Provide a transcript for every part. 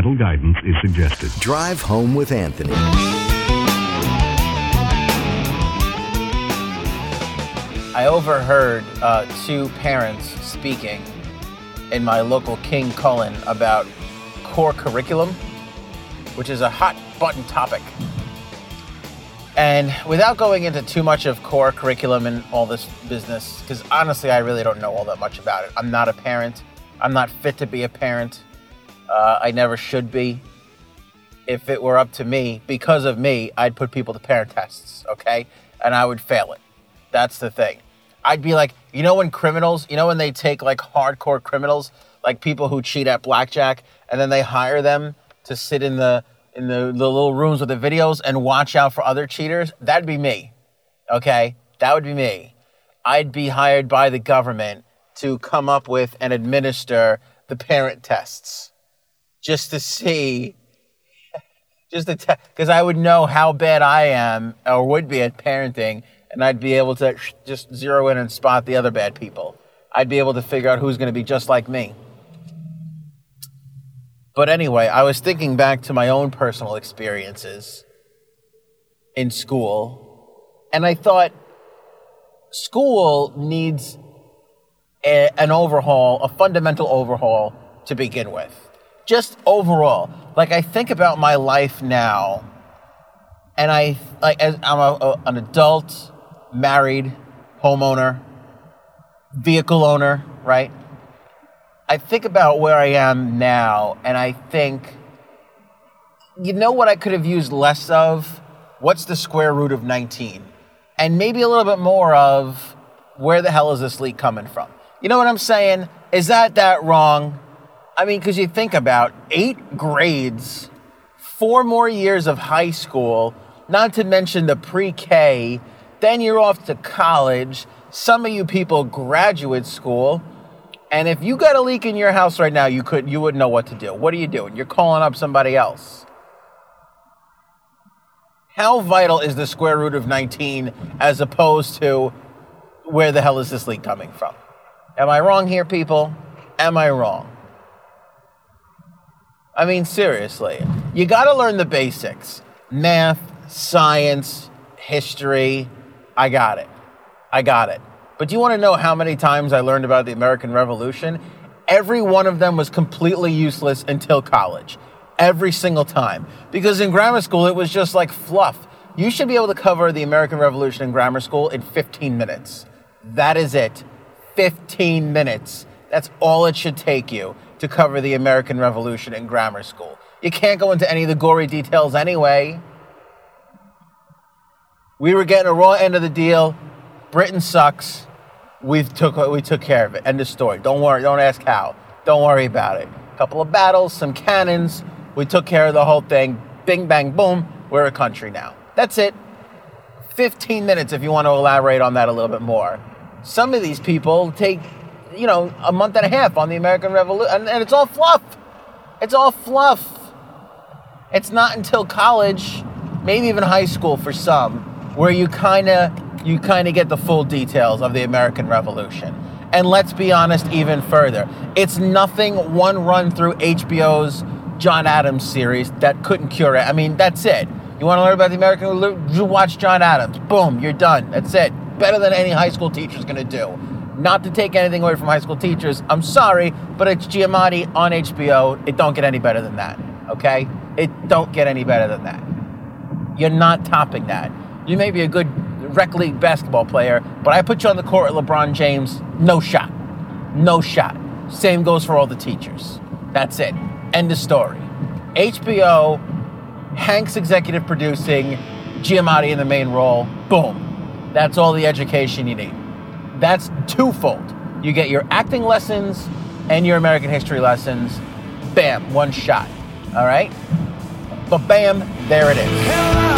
parental guidance is suggested. Drive Home with Anthony. I overheard uh, two parents speaking in my local King Cullen about core curriculum, which is a hot button topic. And without going into too much of core curriculum and all this business, because honestly, I really don't know all that much about it. I'm not a parent. I'm not fit to be a parent. Uh, I never should be. If it were up to me, because of me, I'd put people to parent tests, okay? And I would fail it. That's the thing. I'd be like, you know, when criminals, you know, when they take like hardcore criminals, like people who cheat at blackjack, and then they hire them to sit in the in the, the little rooms with the videos and watch out for other cheaters. That'd be me. Okay, that would be me. I'd be hired by the government to come up with and administer the parent tests, just to see just to because I would know how bad I am or would be at parenting, and I'd be able to just zero in and spot the other bad people. I'd be able to figure out who's going to be just like me. But anyway, I was thinking back to my own personal experiences in school, and I thought school needs a, an overhaul, a fundamental overhaul to begin with. Just overall, like I think about my life now, and I like as I'm a, a, an adult, married, homeowner, vehicle owner, right? I think about where I am now, and I think, you know what I could have used less of? What's the square root of 19? And maybe a little bit more of where the hell is this leak coming from? You know what I'm saying? Is that that wrong? I mean, because you think about eight grades, four more years of high school, not to mention the pre K, then you're off to college. Some of you people graduate school. And if you got a leak in your house right now, you could you wouldn't know what to do. What are you doing? You're calling up somebody else. How vital is the square root of 19 as opposed to where the hell is this leak coming from? Am I wrong here, people? Am I wrong? I mean, seriously, you got to learn the basics math, science, history. I got it. I got it. But do you want to know how many times I learned about the American Revolution? Every one of them was completely useless until college. Every single time. Because in grammar school, it was just like fluff. You should be able to cover the American Revolution in grammar school in 15 minutes. That is it. 15 minutes. That's all it should take you to cover the American Revolution in grammar school. You can't go into any of the gory details anyway. We were getting a raw end of the deal. Britain sucks we took we took care of it. End of story. Don't worry. Don't ask how. Don't worry about it. A couple of battles, some cannons. We took care of the whole thing. Bing bang boom. We're a country now. That's it. 15 minutes if you want to elaborate on that a little bit more. Some of these people take, you know, a month and a half on the American Revolution, and, and it's all fluff. It's all fluff. It's not until college, maybe even high school for some, where you kind of you kind of get the full details of the American Revolution. And let's be honest even further. It's nothing one run through HBO's John Adams series that couldn't cure it. I mean, that's it. You want to learn about the American Revolution? Watch John Adams. Boom, you're done. That's it. Better than any high school teacher's going to do. Not to take anything away from high school teachers. I'm sorry, but it's Giamatti on HBO. It don't get any better than that. Okay? It don't get any better than that. You're not topping that. You may be a good rec league basketball player, but I put you on the court with LeBron James, no shot. No shot. Same goes for all the teachers. That's it. End of story. HBO, Hanks executive producing, Giamatti in the main role. Boom. That's all the education you need. That's twofold. You get your acting lessons and your American history lessons. Bam, one shot. All right? But bam, there it is.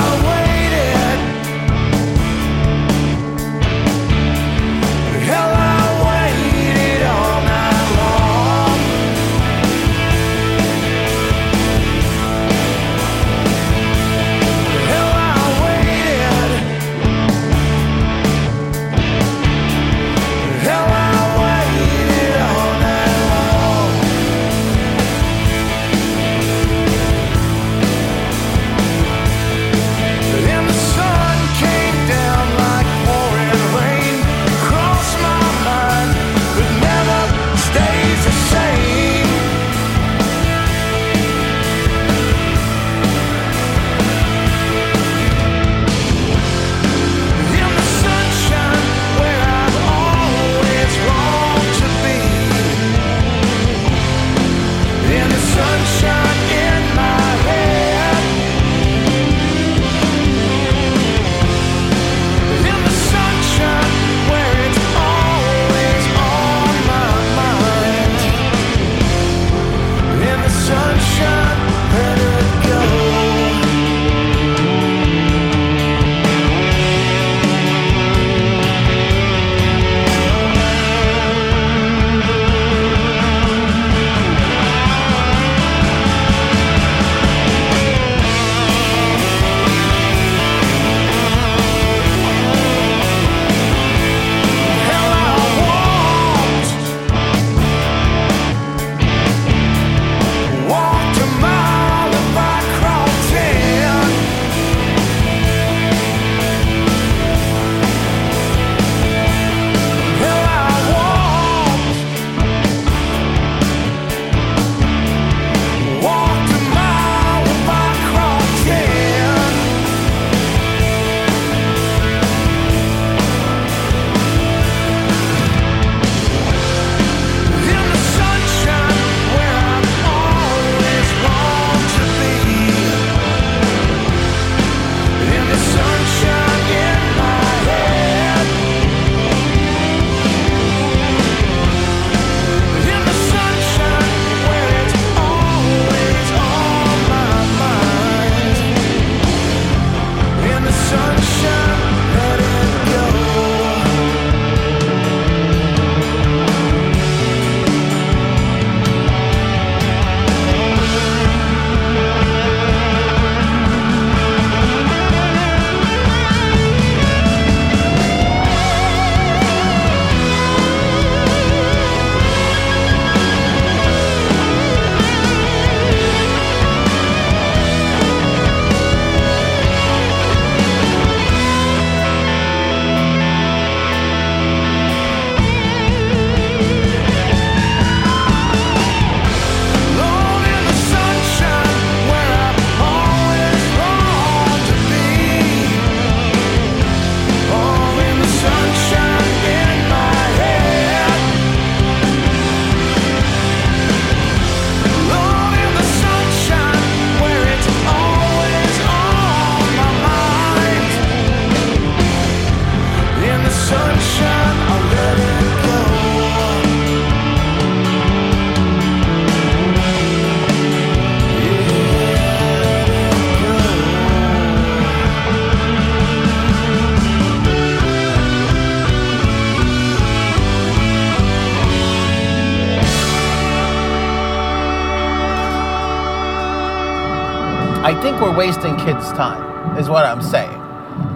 I think we're wasting kids' time, is what I'm saying.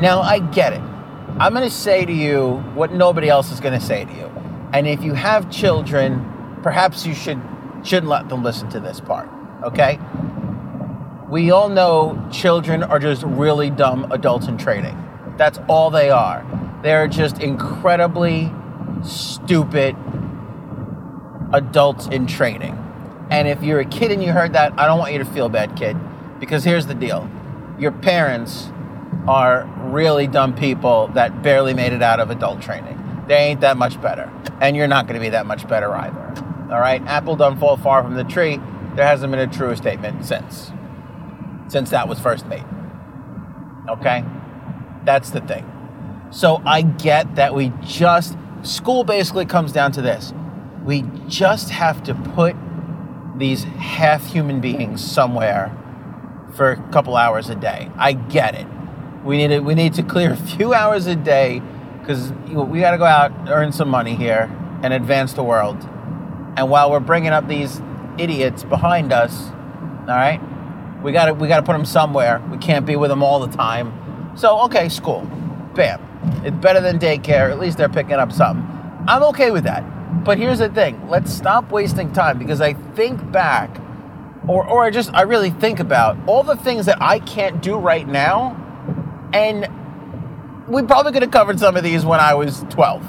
Now, I get it. I'm going to say to you what nobody else is going to say to you. And if you have children, perhaps you should, shouldn't let them listen to this part, okay? We all know children are just really dumb adults in training. That's all they are. They're just incredibly stupid adults in training. And if you're a kid and you heard that, I don't want you to feel bad, kid. Because here's the deal your parents are really dumb people that barely made it out of adult training. They ain't that much better. And you're not going to be that much better either. All right? Apple don't fall far from the tree. There hasn't been a truer statement since. Since that was first made. Okay? That's the thing. So I get that we just, school basically comes down to this. We just have to put these half human beings somewhere for a couple hours a day. I get it. We need to, we need to clear a few hours a day because we got to go out earn some money here and advance the world. And while we're bringing up these idiots behind us, all right, we got to we got to put them somewhere. We can't be with them all the time. So okay, school, bam, it's better than daycare. At least they're picking up something. I'm okay with that. But here's the thing: let's stop wasting time because I think back or, or I just I really think about all the things that I can't do right now, and we probably could have covered some of these when I was 12.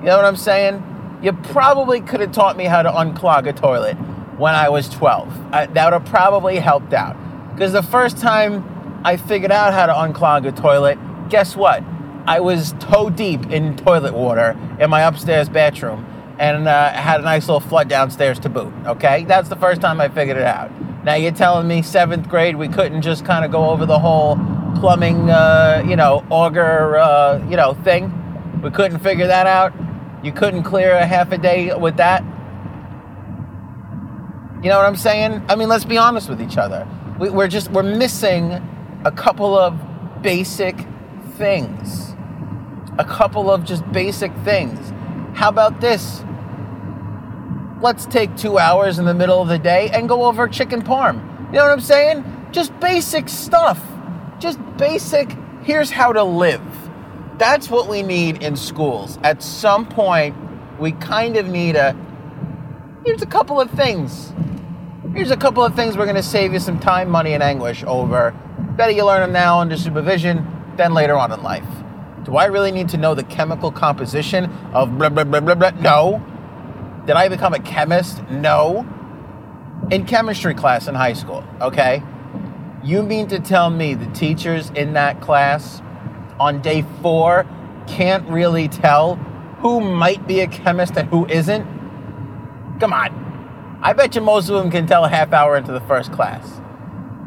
You know what I'm saying? You probably could have taught me how to unclog a toilet when I was 12. I, that would have probably helped out. Because the first time I figured out how to unclog a toilet, guess what? I was toe deep in toilet water in my upstairs bathroom and uh, had a nice little flood downstairs to boot. Okay, that's the first time I figured it out. Now you're telling me seventh grade we couldn't just kind of go over the whole plumbing, uh, you know, auger, uh, you know, thing. We couldn't figure that out. You couldn't clear a half a day with that. You know what I'm saying? I mean, let's be honest with each other. We, we're just we're missing a couple of basic things. A couple of just basic things. How about this? Let's take two hours in the middle of the day and go over chicken parm. You know what I'm saying? Just basic stuff. Just basic, here's how to live. That's what we need in schools. At some point, we kind of need a, here's a couple of things. Here's a couple of things we're going to save you some time, money, and anguish over. Better you learn them now under supervision than later on in life. Do I really need to know the chemical composition of blah, blah, blah, blah, blah? No. Did I become a chemist? No. In chemistry class in high school, okay? You mean to tell me the teachers in that class on day four can't really tell who might be a chemist and who isn't? Come on. I bet you most of them can tell a half hour into the first class.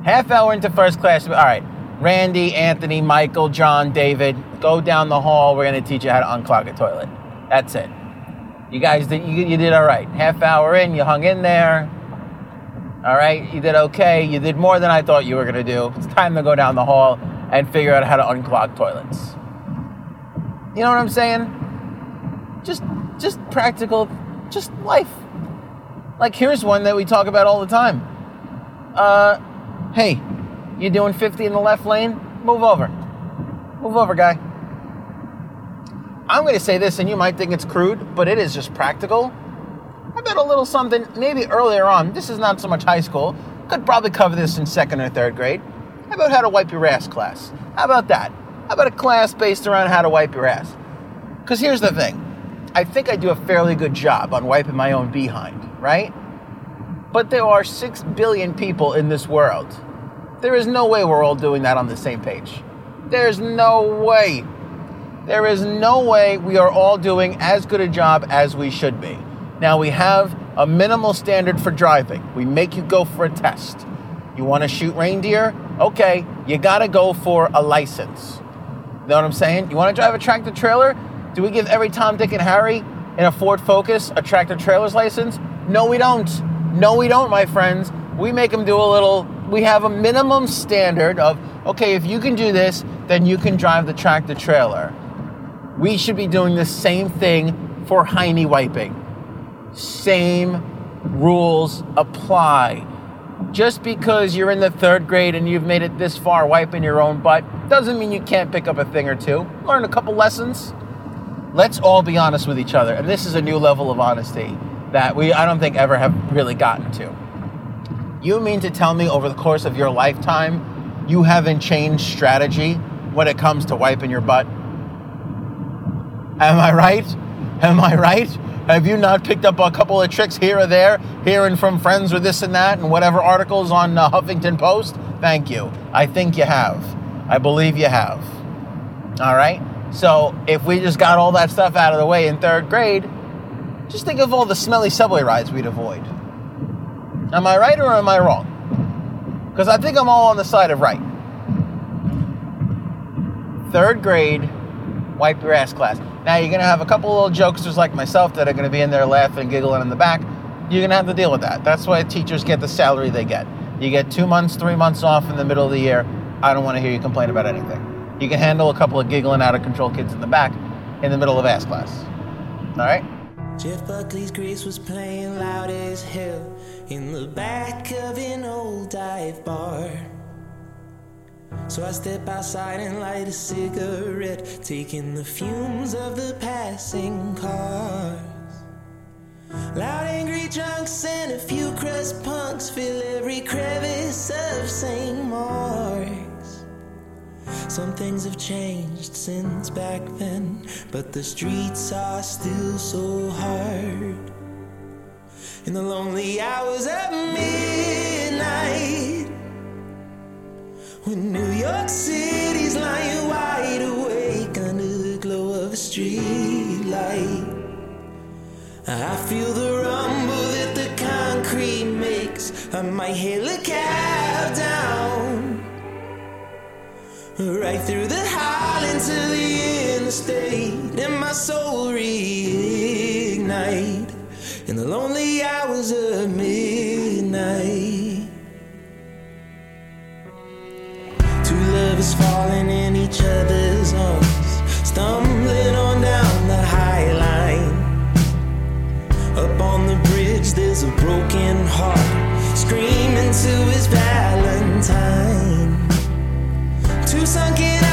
Half hour into first class, all right, Randy, Anthony, Michael, John, David, go down the hall. We're going to teach you how to unclog a toilet. That's it. You guys did you, you did all right. Half hour in, you hung in there. All right, you did okay. You did more than I thought you were gonna do. It's time to go down the hall and figure out how to unclog toilets. You know what I'm saying? Just just practical, just life. Like here's one that we talk about all the time. Uh, hey, you doing 50 in the left lane? Move over. Move over, guy. I'm going to say this, and you might think it's crude, but it is just practical. I bet a little something, maybe earlier on, this is not so much high school, could probably cover this in second or third grade. How about how to wipe your ass class? How about that? How about a class based around how to wipe your ass? Because here's the thing I think I do a fairly good job on wiping my own behind, right? But there are six billion people in this world. There is no way we're all doing that on the same page. There's no way. There is no way we are all doing as good a job as we should be. Now, we have a minimal standard for driving. We make you go for a test. You want to shoot reindeer? Okay, you got to go for a license. You know what I'm saying? You want to drive a tractor trailer? Do we give every Tom, Dick, and Harry in a Ford Focus a tractor trailer's license? No, we don't. No, we don't, my friends. We make them do a little, we have a minimum standard of, okay, if you can do this, then you can drive the tractor trailer we should be doing the same thing for hiney wiping. Same rules apply. just because you're in the third grade and you've made it this far wiping your own butt doesn't mean you can't pick up a thing or two, learn a couple lessons. Let's all be honest with each other. And this is a new level of honesty that we, I don't think, ever have really gotten to. You mean to tell me over the course of your lifetime, you haven't changed strategy when it comes to wiping your butt? Am I right? Am I right? Have you not picked up a couple of tricks here or there, hearing from friends or this and that, and whatever articles on uh, Huffington Post? Thank you. I think you have. I believe you have. All right? So if we just got all that stuff out of the way in third grade, just think of all the smelly subway rides we'd avoid. Am I right or am I wrong? Because I think I'm all on the side of right. Third grade, wipe your ass class. Now you're gonna have a couple little jokesters like myself that are gonna be in there laughing, giggling in the back. You're gonna have to deal with that. That's why teachers get the salary they get. You get two months, three months off in the middle of the year. I don't want to hear you complain about anything. You can handle a couple of giggling out of control kids in the back in the middle of ass class. All right? Jeff Buckley's Grace was playing loud as hell in the back of an old dive bar. So I step outside and light a cigarette, taking the fumes of the passing cars. Loud, angry drunks and a few crust punks fill every crevice of St. Mark's. Some things have changed since back then, but the streets are still so hard. In the lonely hours of midnight, when New York City's lying wide awake under the glow of a street light. I feel the rumble that the concrete makes. I might hail a cab down. Right through the Highlands to the interstate, and my soul reignite in the lonely hours of midnight. To his Valentine. Two sunken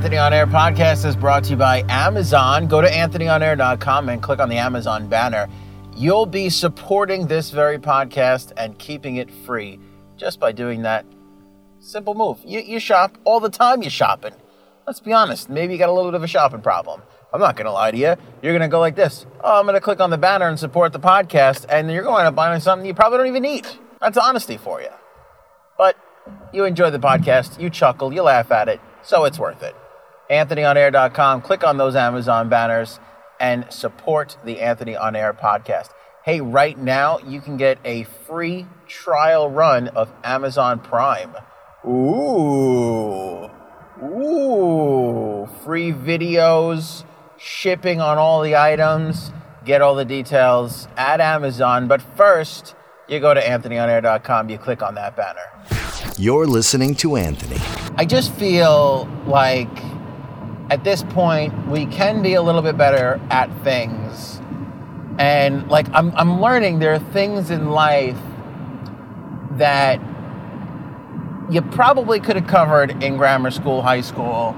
Anthony On Air podcast is brought to you by Amazon. Go to anthonyonair.com and click on the Amazon banner. You'll be supporting this very podcast and keeping it free just by doing that Simple move. You, you shop all the time. you're shopping. Let's be honest. Maybe you got a little bit of a shopping problem. I'm not gonna lie to you. You're gonna go like this. Oh, I'm gonna click on the banner and support the podcast, and you're going to buy something you probably don't even need. That's honesty for you. But you enjoy the podcast, you chuckle, you laugh at it, so it's worth it. AnthonyOnAir.com. Click on those Amazon banners and support the Anthony on Air podcast. Hey, right now you can get a free trial run of Amazon Prime. Ooh. Ooh. Free videos, shipping on all the items. Get all the details at Amazon. But first, you go to AnthonyOnAir.com, you click on that banner. You're listening to Anthony. I just feel like at this point we can be a little bit better at things. And like I'm I'm learning there are things in life that you probably could have covered in grammar school, high school,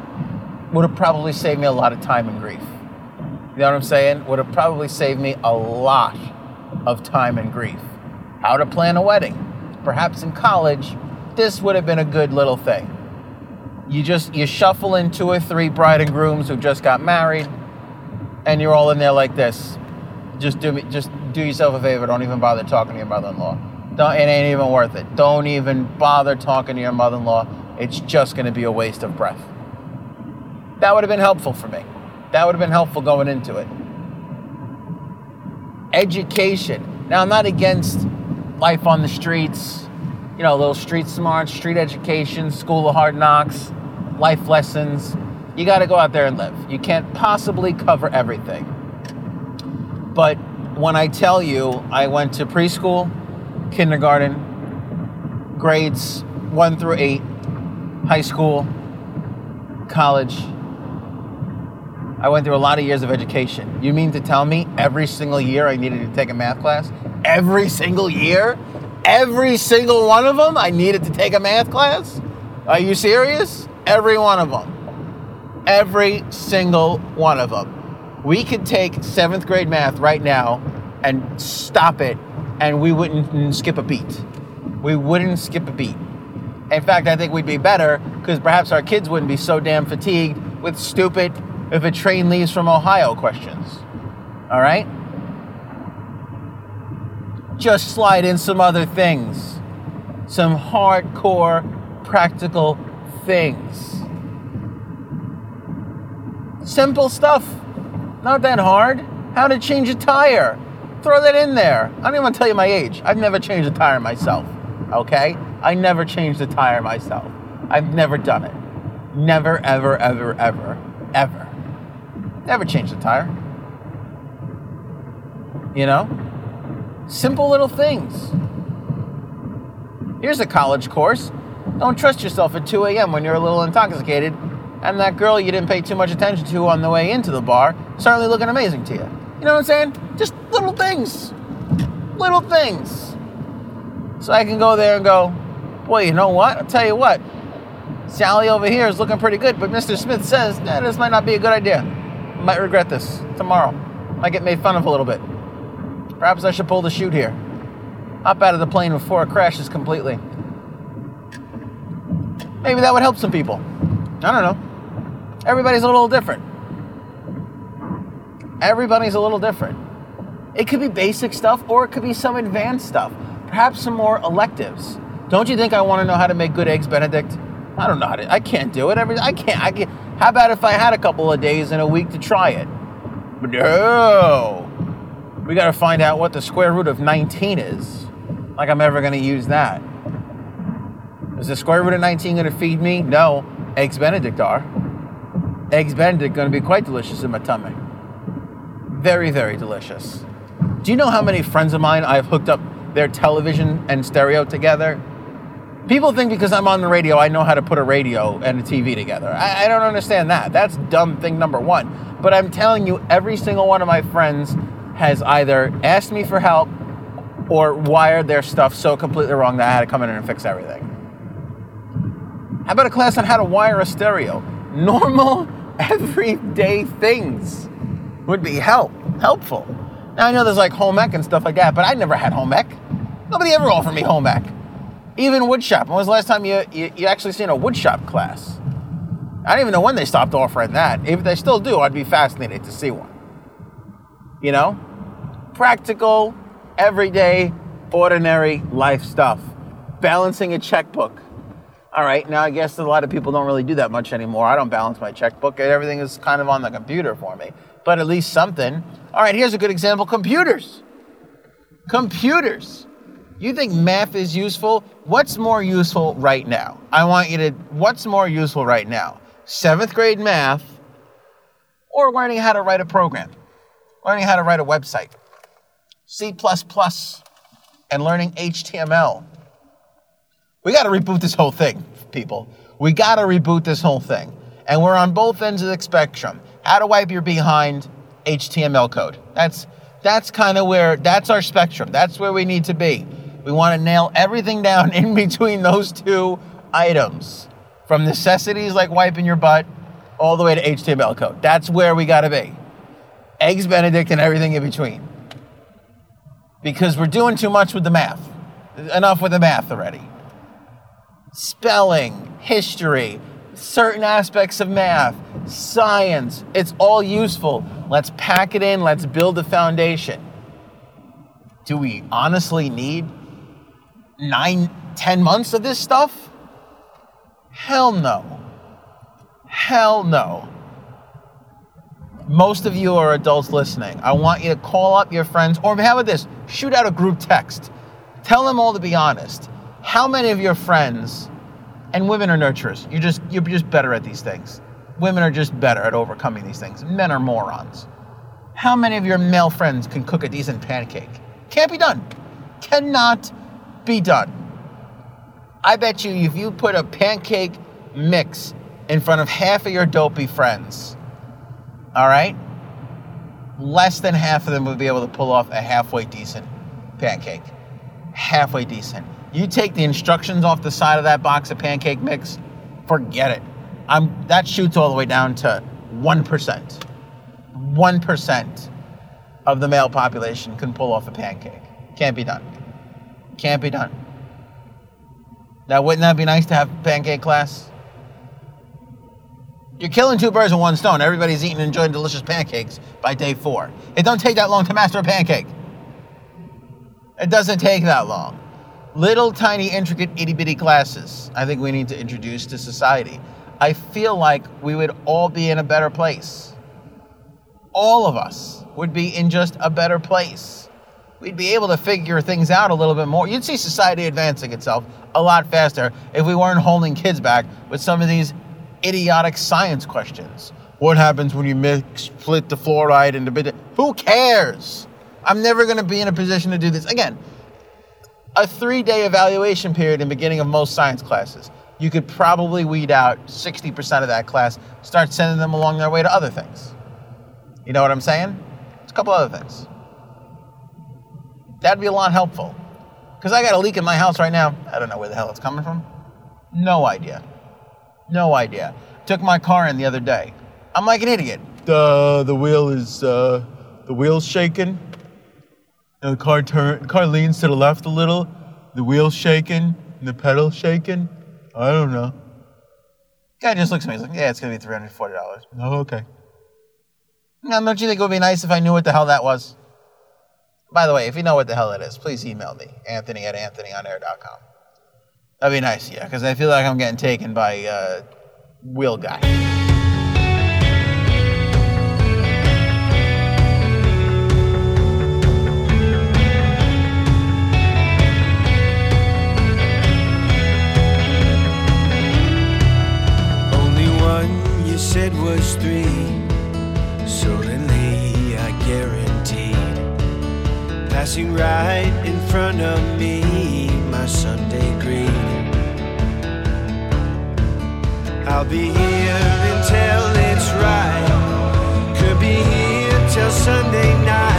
would have probably saved me a lot of time and grief. You know what I'm saying? Would have probably saved me a lot of time and grief. How to plan a wedding. Perhaps in college, this would have been a good little thing. You just you shuffle in two or three bride and grooms who just got married, and you're all in there like this. Just do me, just do yourself a favor. Don't even bother talking to your mother-in-law. Don't, it ain't even worth it. Don't even bother talking to your mother-in-law. It's just going to be a waste of breath. That would have been helpful for me. That would have been helpful going into it. Education. Now, I'm not against life on the streets, you know, little street smart, street education, school of hard knocks, life lessons. You got to go out there and live. You can't possibly cover everything. But when I tell you I went to preschool, kindergarten, grades one through eight, high school, college, I went through a lot of years of education. You mean to tell me every single year I needed to take a math class? Every single year? Every single one of them I needed to take a math class? Are you serious? Every one of them. Every single one of them. We could take seventh grade math right now and stop it, and we wouldn't skip a beat. We wouldn't skip a beat. In fact, I think we'd be better because perhaps our kids wouldn't be so damn fatigued with stupid if a train leaves from Ohio questions. All right? Just slide in some other things, some hardcore practical things. Simple stuff, not that hard. How to change a tire. Throw that in there. I don't even want to tell you my age. I've never changed a tire myself. Okay? I never changed a tire myself. I've never done it. Never, ever, ever, ever, ever. Never changed a tire. You know? Simple little things. Here's a college course. Don't trust yourself at 2 a.m. when you're a little intoxicated, and that girl you didn't pay too much attention to on the way into the bar certainly looking amazing to you. You know what I'm saying? Just little things. Little things. So I can go there and go, boy, you know what? I'll tell you what. Sally over here is looking pretty good, but Mr. Smith says, eh, this might not be a good idea. Might regret this tomorrow. Might get made fun of a little bit. Perhaps I should pull the chute here. Hop out of the plane before it crashes completely. Maybe that would help some people. I don't know. Everybody's a little different. Everybody's a little different. It could be basic stuff or it could be some advanced stuff. Perhaps some more electives. Don't you think I want to know how to make good eggs benedict? I don't know how to I can't do it. Every I can't I can't how about if I had a couple of days in a week to try it? No. We got to find out what the square root of 19 is. Like I'm ever going to use that. Is the square root of 19 going to feed me? No. Eggs Benedict are. Eggs Benedict going to be quite delicious in my tummy. Very, very delicious. Do you know how many friends of mine I've hooked up their television and stereo together? People think because I'm on the radio, I know how to put a radio and a TV together. I, I, don't understand that. That's dumb thing number one. But I'm telling you, every single one of my friends has either asked me for help or wired their stuff so completely wrong that I had to come in and fix everything. How about a class on how to wire a stereo? Normal, everyday things would be help helpful. Now I know there's like home ec and stuff like that, but I never had home ec. Nobody ever offered me home ec. Even woodshop. When was the last time you, you, you actually seen a woodshop class? I don't even know when they stopped offering that. If they still do, I'd be fascinated to see one. You know? Practical, everyday, ordinary life stuff. Balancing a checkbook. All right, now I guess a lot of people don't really do that much anymore. I don't balance my checkbook. Everything is kind of on the computer for me. But at least something. All right, here's a good example computers. Computers. You think math is useful? What's more useful right now? I want you to, what's more useful right now? Seventh grade math or learning how to write a program, learning how to write a website, C and learning HTML. We got to reboot this whole thing, people. We got to reboot this whole thing. And we're on both ends of the spectrum. How to wipe your behind HTML code. That's that's kind of where that's our spectrum. That's where we need to be. We want to nail everything down in between those two items. From necessities like wiping your butt all the way to HTML code. That's where we got to be. Eggs Benedict and everything in between. Because we're doing too much with the math. Enough with the math already. Spelling, history, certain aspects of math, science, it's all useful. Let's pack it in, let's build a foundation. Do we honestly need nine, ten months of this stuff? Hell no. Hell no. Most of you are adults listening. I want you to call up your friends, or how about this? Shoot out a group text. Tell them all to be honest. How many of your friends, and women are nurturers, you're just you're just better at these things. Women are just better at overcoming these things. Men are morons. How many of your male friends can cook a decent pancake? Can't be done. Cannot be done. I bet you if you put a pancake mix in front of half of your dopey friends, all right, less than half of them would be able to pull off a halfway decent pancake. Halfway decent. You take the instructions off the side of that box of pancake mix, forget it. I'm, that shoots all the way down to 1%. 1% of the male population can pull off a pancake. Can't be done. Can't be done. Now, wouldn't that be nice to have pancake class? You're killing two birds with one stone. Everybody's eating and enjoying delicious pancakes by day four. It don't take that long to master a pancake. It doesn't take that long. Little tiny intricate itty bitty classes I think we need to introduce to society. I feel like we would all be in a better place. All of us would be in just a better place we'd be able to figure things out a little bit more. You'd see society advancing itself a lot faster if we weren't holding kids back with some of these idiotic science questions. What happens when you mix split the fluoride into bit? Who cares? I'm never going to be in a position to do this again. A three-day evaluation period in beginning of most science classes. You could probably weed out 60% of that class, start sending them along their way to other things. You know what I'm saying? It's a couple other things. That'd be a lot helpful. Because I got a leak in my house right now. I don't know where the hell it's coming from. No idea. No idea. Took my car in the other day. I'm like an idiot. The the wheel is uh, the wheel's shaking. And the car turn car leans to the left a little. The wheel's shaking and the pedal's shaking. I don't know. Guy just looks at me. He's like, "Yeah, it's gonna be three hundred forty dollars." Oh, okay. Now, don't you think it would be nice if I knew what the hell that was? By the way, if you know what the hell it is, please email me, anthony at anthonyonair.com. That'd be nice, yeah, because I feel like I'm getting taken by uh, Wheel Guy. Only one you said was three. Suddenly, I guaranteed. Passing right in front of me, my Sunday greeting. I'll be here until it's right. Could be here till Sunday night.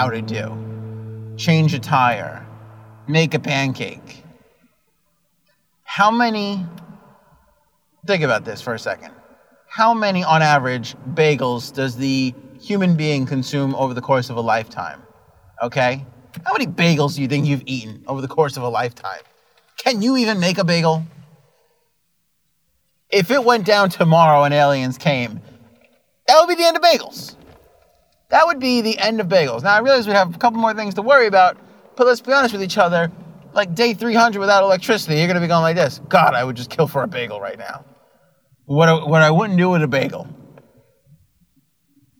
How to do change a tire, make a pancake. How many, think about this for a second. How many, on average, bagels does the human being consume over the course of a lifetime? Okay? How many bagels do you think you've eaten over the course of a lifetime? Can you even make a bagel? If it went down tomorrow and aliens came, that would be the end of bagels. That would be the end of bagels. Now, I realize we have a couple more things to worry about, but let's be honest with each other. Like day 300 without electricity, you're going to be going like this. God, I would just kill for a bagel right now. What I, what I wouldn't do with a bagel.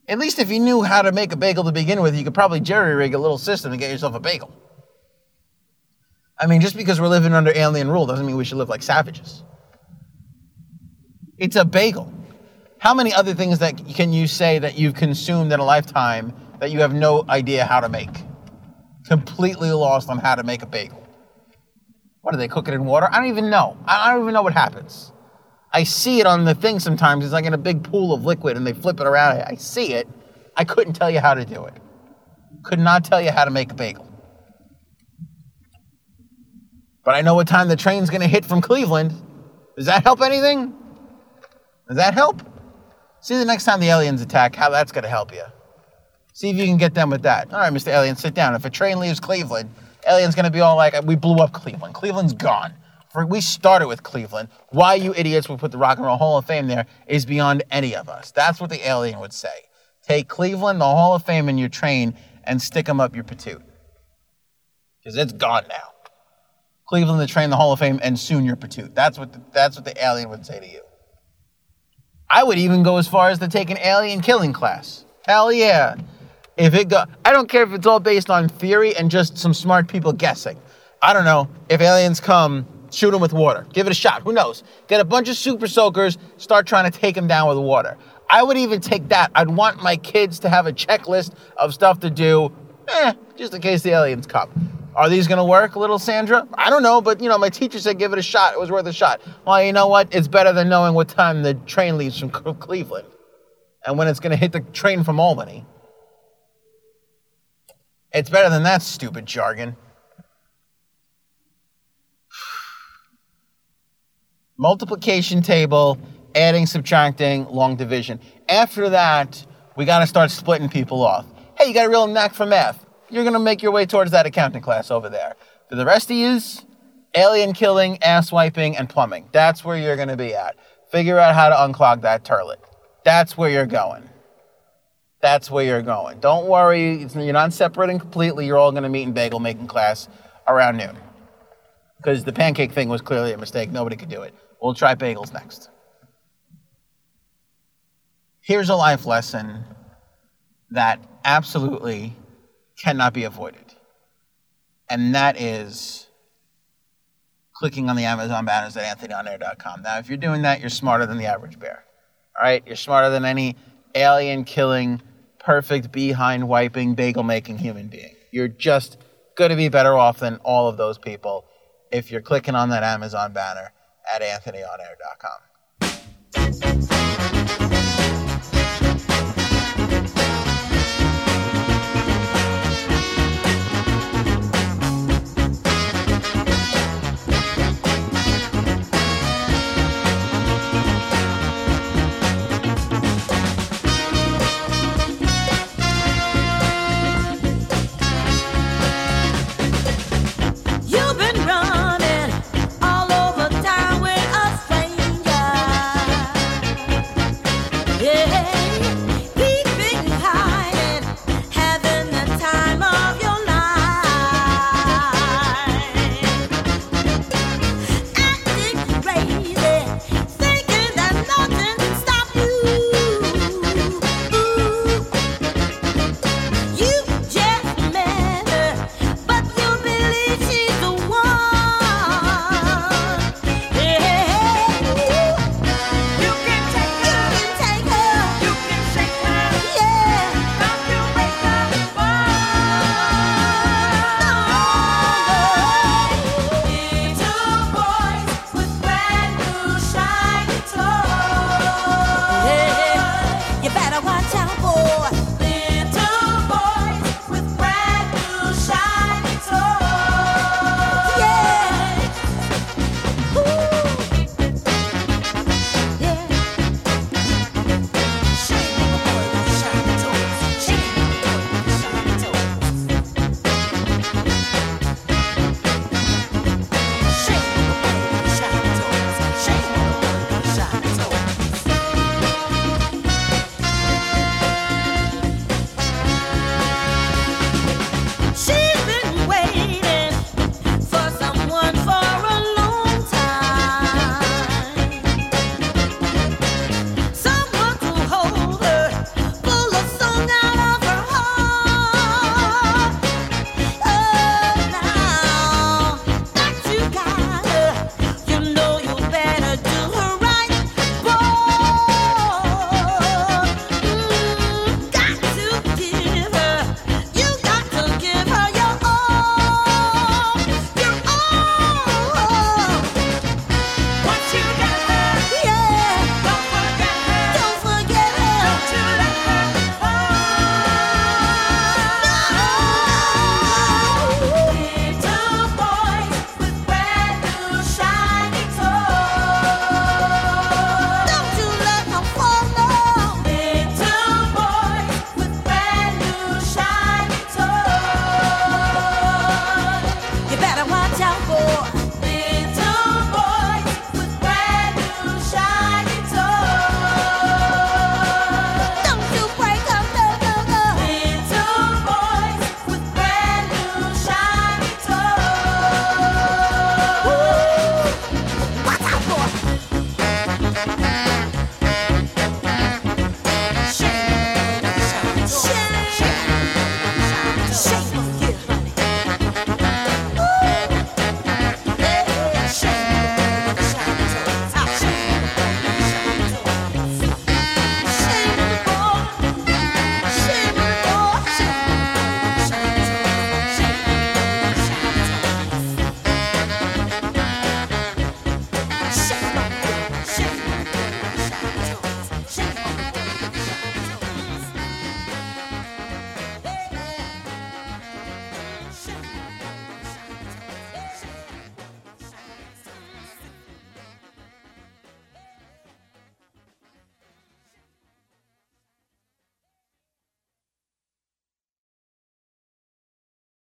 At least if you knew how to make a bagel to begin with, you could probably jerry rig a little system to get yourself a bagel. I mean, just because we're living under alien rule doesn't mean we should live like savages. It's a bagel. How many other things that can you say that you've consumed in a lifetime that you have no idea how to make? Completely lost on how to make a bagel. What do they cook it in water? I don't even know. I don't even know what happens. I see it on the thing sometimes. It's like in a big pool of liquid and they flip it around. I see it. I couldn't tell you how to do it. Could not tell you how to make a bagel. But I know what time the train's going to hit from Cleveland. Does that help anything? Does that help? See the next time the aliens attack, how that's going to help you. See if you can get them with that. All right, Mr. Alien, sit down. If a train leaves Cleveland, alien's going to be all like, we blew up Cleveland. Cleveland's gone. For we started with Cleveland. Why you idiots would put the Rock and Roll Hall of Fame there is beyond any of us. That's what the alien would say. Take Cleveland, the Hall of Fame, in your train and stick them up your patoot. Because it's gone now. Cleveland, the train, the Hall of Fame, and soon your patoot. That's what the, that's what the alien would say to you. I would even go as far as to take an alien killing class. Hell yeah. If it go, I don't care if it's all based on theory and just some smart people guessing. I don't know. If aliens come, shoot them with water. Give it a shot. Who knows? Get a bunch of super soakers, start trying to take them down with water. I would even take that. I'd want my kids to have a checklist of stuff to do, eh, just in case the aliens come. Are these going to work, little Sandra? I don't know, but you know, my teacher said give it a shot. It was worth a shot. Well, you know what? It's better than knowing what time the train leaves from Cleveland and when it's going to hit the train from Albany. It's better than that stupid jargon. Multiplication table, adding, subtracting, long division. After that, we got to start splitting people off. Hey, you got a real knack for math you're going to make your way towards that accounting class over there. For the rest of you, alien killing, ass wiping, and plumbing. That's where you're going to be at. Figure out how to unclog that turlet. That's where you're going. That's where you're going. Don't worry, you're not separating completely. You're all going to meet in bagel making class around noon. Because the pancake thing was clearly a mistake. Nobody could do it. We'll try bagels next. Here's a life lesson that absolutely cannot be avoided. And that is clicking on the Amazon banners at anthonyonair.com. Now, if you're doing that, you're smarter than the average bear. All right? You're smarter than any alien killing, perfect behind wiping, bagel making human being. You're just going to be better off than all of those people if you're clicking on that Amazon banner at anthonyonair.com.